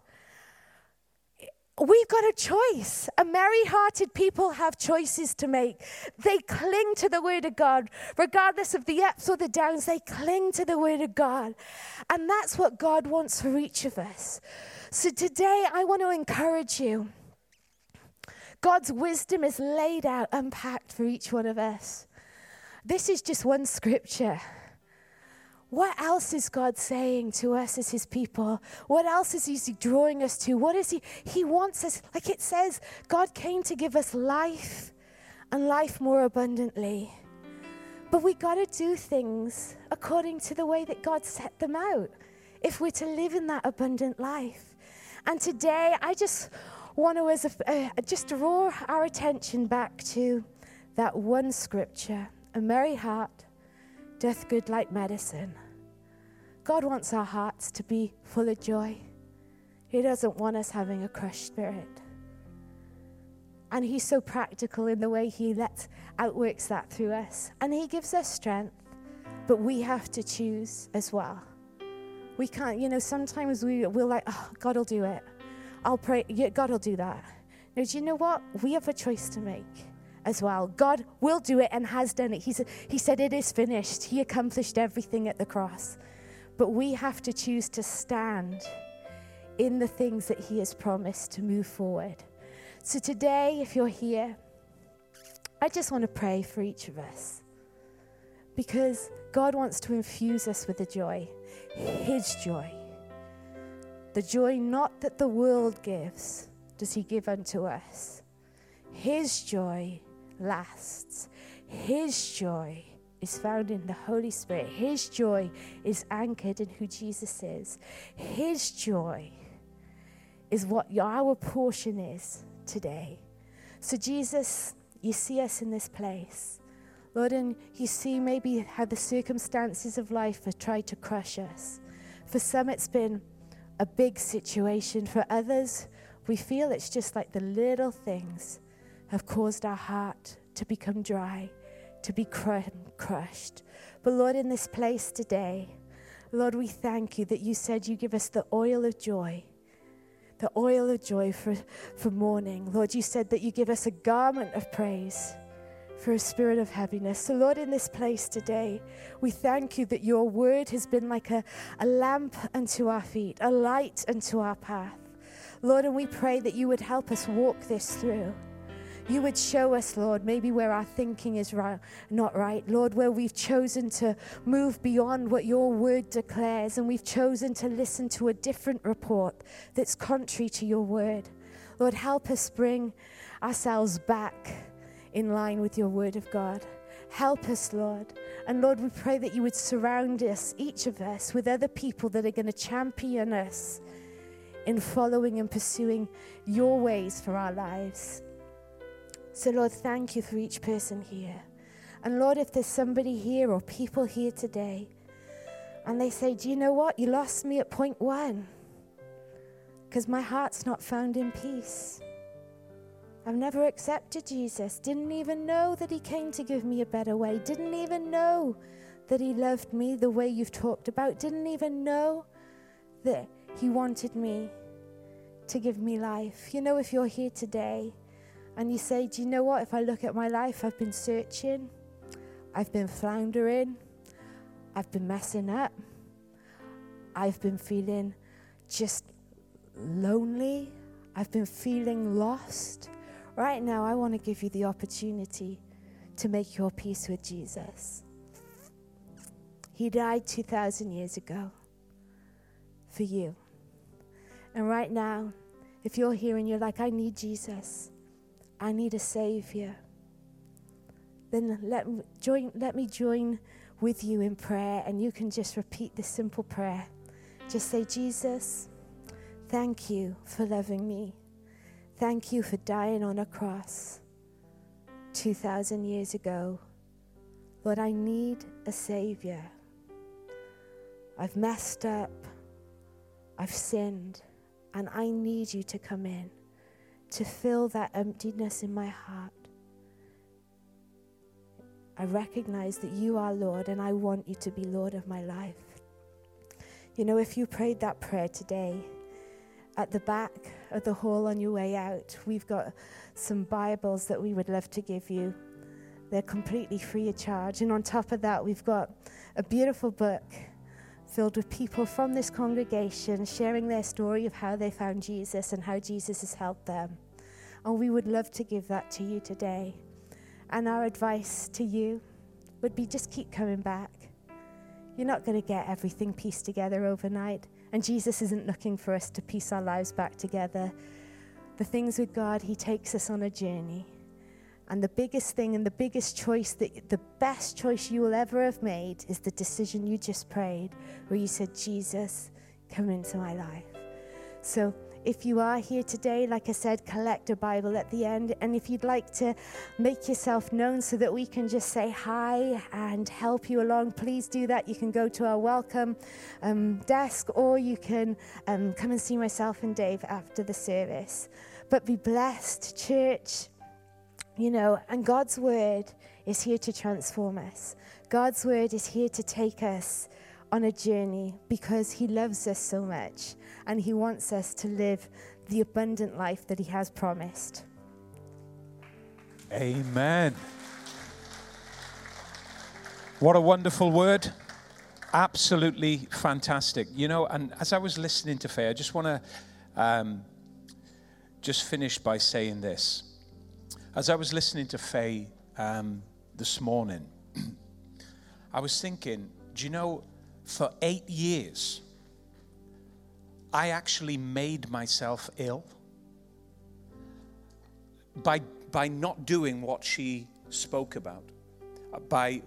We've got a choice. A merry hearted people have choices to make. They cling to the Word of God. Regardless of the ups or the downs, they cling to the Word of God. And that's what God wants for each of us. So today, I want to encourage you. God's wisdom is laid out, unpacked for each one of us. This is just one scripture. What else is God saying to us as His people? What else is He drawing us to? What is He? He wants us, like it says, God came to give us life and life more abundantly. But we got to do things according to the way that God set them out if we're to live in that abundant life. And today, I just want to as a, uh, just draw our attention back to that one scripture a merry heart doth good like medicine. God wants our hearts to be full of joy. He doesn't want us having a crushed spirit. And He's so practical in the way He lets outworks that through us. And He gives us strength, but we have to choose as well. We can't, you know, sometimes we, we're like, oh, God will do it. I'll pray, yeah, God will do that. Now, do you know what? We have a choice to make as well. God will do it and has done it. He said, he said, It is finished. He accomplished everything at the cross. But we have to choose to stand in the things that He has promised to move forward. So today, if you're here, I just want to pray for each of us because God wants to infuse us with the joy, His joy. The joy not that the world gives, does He give unto us. His joy lasts. His joy is found in the Holy Spirit. His joy is anchored in who Jesus is. His joy is what our portion is today. So, Jesus, you see us in this place. Lord, and you see maybe how the circumstances of life have tried to crush us. For some, it's been a big situation. For others, we feel it's just like the little things have caused our heart to become dry, to be crushed. But Lord, in this place today, Lord, we thank you that you said you give us the oil of joy, the oil of joy for, for mourning. Lord, you said that you give us a garment of praise for a spirit of heaviness. So, Lord, in this place today, we thank you that your word has been like a, a lamp unto our feet, a light unto our path. Lord, and we pray that you would help us walk this through. You would show us, Lord, maybe where our thinking is right, not right. Lord, where we've chosen to move beyond what your word declares and we've chosen to listen to a different report that's contrary to your word. Lord, help us bring ourselves back in line with your word of God. Help us, Lord. And Lord, we pray that you would surround us, each of us, with other people that are going to champion us in following and pursuing your ways for our lives. So, Lord, thank you for each person here. And Lord, if there's somebody here or people here today and they say, Do you know what? You lost me at point one because my heart's not found in peace. I've never accepted Jesus, didn't even know that He came to give me a better way, didn't even know that He loved me the way you've talked about, didn't even know that He wanted me to give me life. You know, if you're here today, and you say, Do you know what? If I look at my life, I've been searching, I've been floundering, I've been messing up, I've been feeling just lonely, I've been feeling lost. Right now, I want to give you the opportunity to make your peace with Jesus. He died 2,000 years ago for you. And right now, if you're here and you're like, I need Jesus, I need a Savior, then let join, let me join with you in prayer and you can just repeat this simple prayer. Just say, Jesus, thank you for loving me. Thank you for dying on a cross 2,000 years ago. Lord, I need a Savior. I've messed up, I've sinned, and I need you to come in to fill that emptiness in my heart. I recognize that you are Lord and I want you to be Lord of my life. You know, if you prayed that prayer today, at the back of the hall on your way out, we've got some Bibles that we would love to give you. They're completely free of charge. And on top of that, we've got a beautiful book filled with people from this congregation sharing their story of how they found Jesus and how Jesus has helped them. And we would love to give that to you today. And our advice to you would be just keep coming back. You're not going to get everything pieced together overnight. And Jesus isn't looking for us to piece our lives back together. The things with God, He takes us on a journey. And the biggest thing and the biggest choice, that the best choice you will ever have made is the decision you just prayed, where you said, Jesus, come into my life. So if you are here today, like I said, collect a Bible at the end. And if you'd like to make yourself known so that we can just say hi and help you along, please do that. You can go to our welcome um, desk or you can um, come and see myself and Dave after the service. But be blessed, church. You know, and God's word is here to transform us. God's word is here to take us on a journey because He loves us so much and He wants us to live the abundant life that He has promised. Amen. What a wonderful word. Absolutely fantastic. You know, and as I was listening to Faye, I just want to um, just finish by saying this. As I was listening to Faye um, this morning, (clears throat) I was thinking, do you know, for eight years, I actually made myself ill by, by not doing what she spoke about, by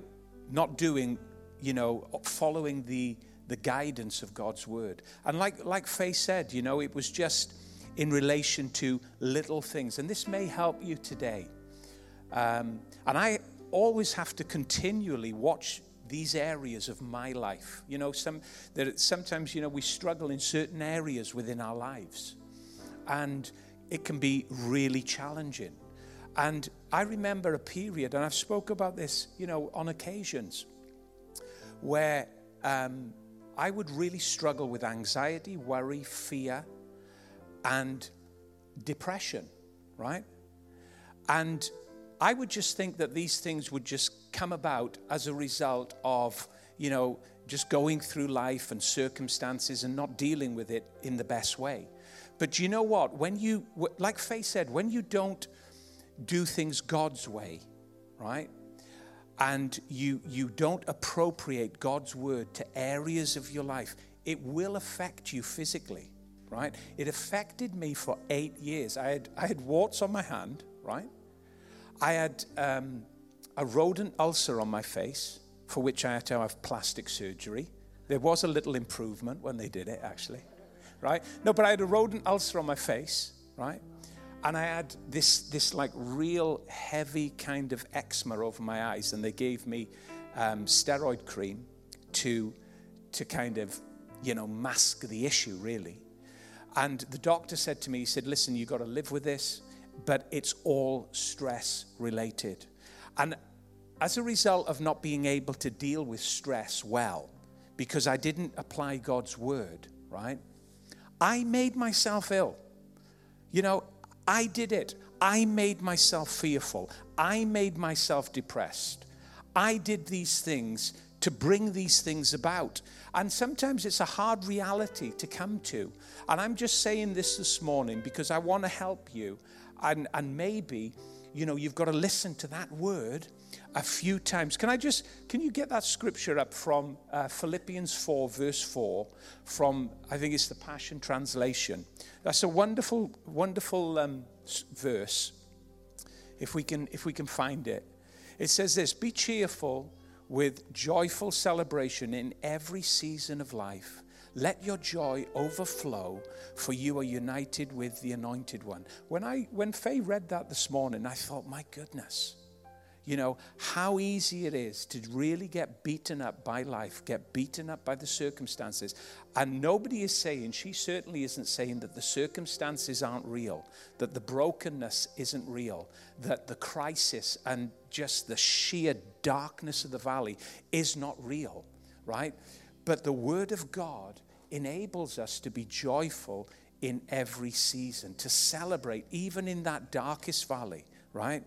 not doing, you know, following the, the guidance of God's word. And like, like Faye said, you know, it was just in relation to little things. And this may help you today. Um, and I always have to continually watch these areas of my life. You know, some that sometimes you know we struggle in certain areas within our lives, and it can be really challenging. And I remember a period, and I've spoke about this, you know, on occasions, where um, I would really struggle with anxiety, worry, fear, and depression, right? And I would just think that these things would just come about as a result of, you know, just going through life and circumstances and not dealing with it in the best way. But you know what? When you, like Faye said, when you don't do things God's way, right? And you, you don't appropriate God's word to areas of your life, it will affect you physically, right? It affected me for eight years. I had, I had warts on my hand, right? I had um, a rodent ulcer on my face, for which I had to have plastic surgery. There was a little improvement when they did it, actually, right? No, but I had a rodent ulcer on my face, right? and I had this, this like real heavy kind of eczema over my eyes, and they gave me um, steroid cream to, to kind of, you know, mask the issue, really. And the doctor said to me, he said, listen, you've got to live with this, but it's all stress related. And as a result of not being able to deal with stress well, because I didn't apply God's word, right? I made myself ill. You know, I did it. I made myself fearful. I made myself depressed. I did these things to bring these things about. And sometimes it's a hard reality to come to. And I'm just saying this this morning because I want to help you. And, and maybe, you know, you've got to listen to that word a few times. Can I just, can you get that scripture up from uh, Philippians 4, verse 4, from, I think it's the Passion Translation. That's a wonderful, wonderful um, verse, if we, can, if we can find it. It says this Be cheerful with joyful celebration in every season of life. Let your joy overflow, for you are united with the Anointed One. When, I, when Faye read that this morning, I thought, my goodness you know, how easy it is to really get beaten up by life, get beaten up by the circumstances. And nobody is saying, she certainly isn't saying that the circumstances aren't real, that the brokenness isn't real, that the crisis and just the sheer darkness of the valley is not real, right? But the Word of God enables us to be joyful in every season, to celebrate even in that darkest valley, right?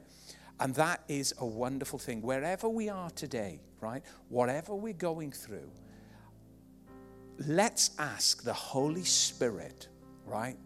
And that is a wonderful thing. Wherever we are today, right, whatever we're going through, let's ask the Holy Spirit, right,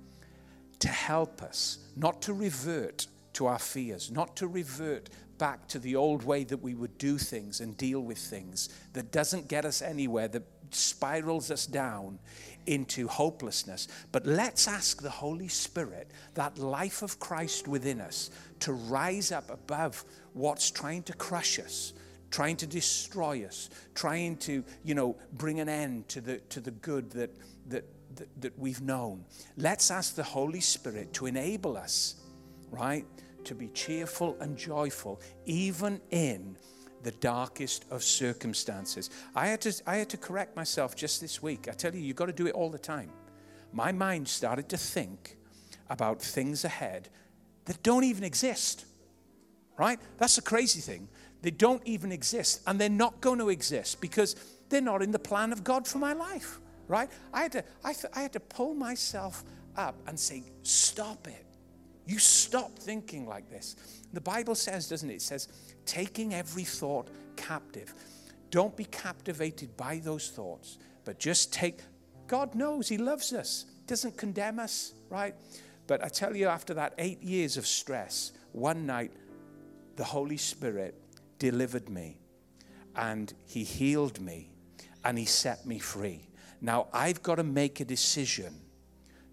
to help us, not to revert to our fears, not to revert back to the old way that we would do things and deal with things that doesn't get us anywhere, that spirals us down into hopelessness. But let's ask the Holy Spirit, that life of Christ within us, to rise up above what's trying to crush us, trying to destroy us, trying to, you know, bring an end to the, to the good that, that, that, that we've known. Let's ask the Holy Spirit to enable us, right, to be cheerful and joyful, even in the darkest of circumstances. I had, to, I had to correct myself just this week. I tell you, you've got to do it all the time. My mind started to think about things ahead that don't even exist, right? That's the crazy thing. They don't even exist, and they're not going to exist because they're not in the plan of God for my life, right? I had to, I, th- I had to pull myself up and say, stop it. You stop thinking like this. The Bible says, doesn't it? It says, taking every thought captive. Don't be captivated by those thoughts, but just take. God knows He loves us, doesn't condemn us, right? But I tell you, after that eight years of stress, one night, the Holy Spirit delivered me and He healed me and He set me free. Now, I've got to make a decision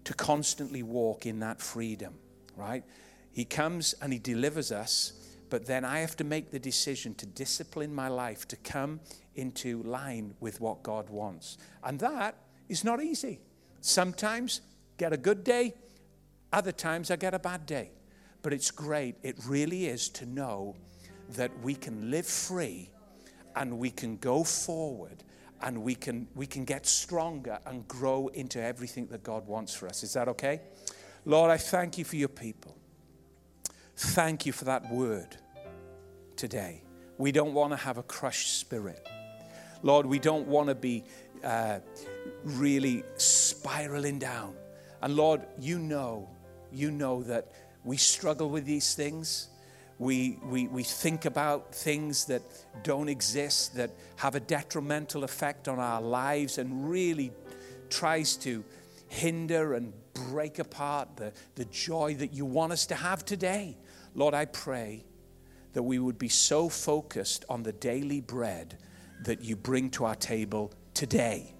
to constantly walk in that freedom, right? He comes and He delivers us but then I have to make the decision to discipline my life to come into line with what God wants. And that is not easy. Sometimes get a good day, other times I get a bad day. But it's great, it really is to know that we can live free and we can go forward and we can we can get stronger and grow into everything that God wants for us. Is that okay? Lord, I thank you for your people. Thank you for that word today. We don't want to have a crushed spirit. Lord, we don't want to be uh, really spiraling down. And Lord, you know, you know that we struggle with these things. We, we, we think about things that don't exist, that have a detrimental effect on our lives, and really tries to hinder and break apart the, the joy that you want us to have today. Lord, I pray that we would be so focused on the daily bread that you bring to our table today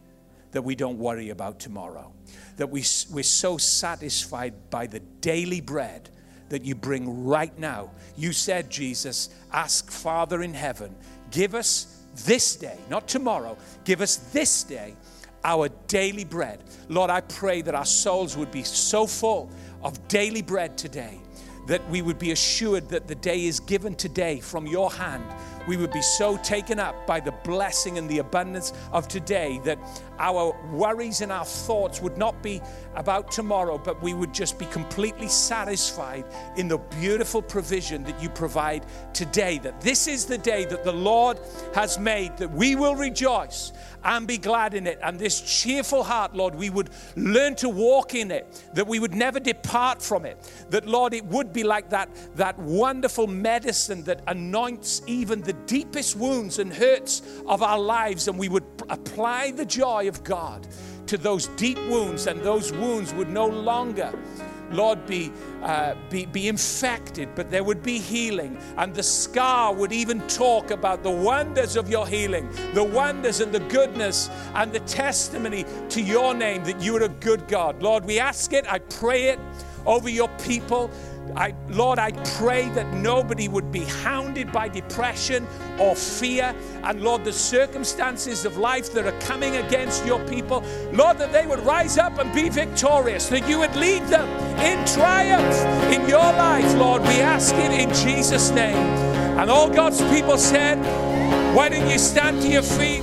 that we don't worry about tomorrow. That we, we're so satisfied by the daily bread that you bring right now. You said, Jesus, ask Father in heaven, give us this day, not tomorrow, give us this day our daily bread. Lord, I pray that our souls would be so full of daily bread today that we would be assured that the day is given today from your hand we would be so taken up by the blessing and the abundance of today that our worries and our thoughts would not be about tomorrow, but we would just be completely satisfied in the beautiful provision that you provide today. That this is the day that the Lord has made, that we will rejoice and be glad in it. And this cheerful heart, Lord, we would learn to walk in it, that we would never depart from it. That, Lord, it would be like that, that wonderful medicine that anoints even the deepest wounds and hurts of our lives, and we would apply the joy of God to those deep wounds, and those wounds would no longer Lord, be, uh, be, be infected, but there would be healing. And the scar would even talk about the wonders of your healing, the wonders and the goodness and the testimony to your name that you are a good God. Lord, we ask it, I pray it over your people I, Lord, I pray that nobody would be hounded by depression or fear. And Lord, the circumstances of life that are coming against your people, Lord, that they would rise up and be victorious, that you would lead them in triumph in your life, Lord. We ask it in Jesus' name. And all God's people said, Why don't you stand to your feet?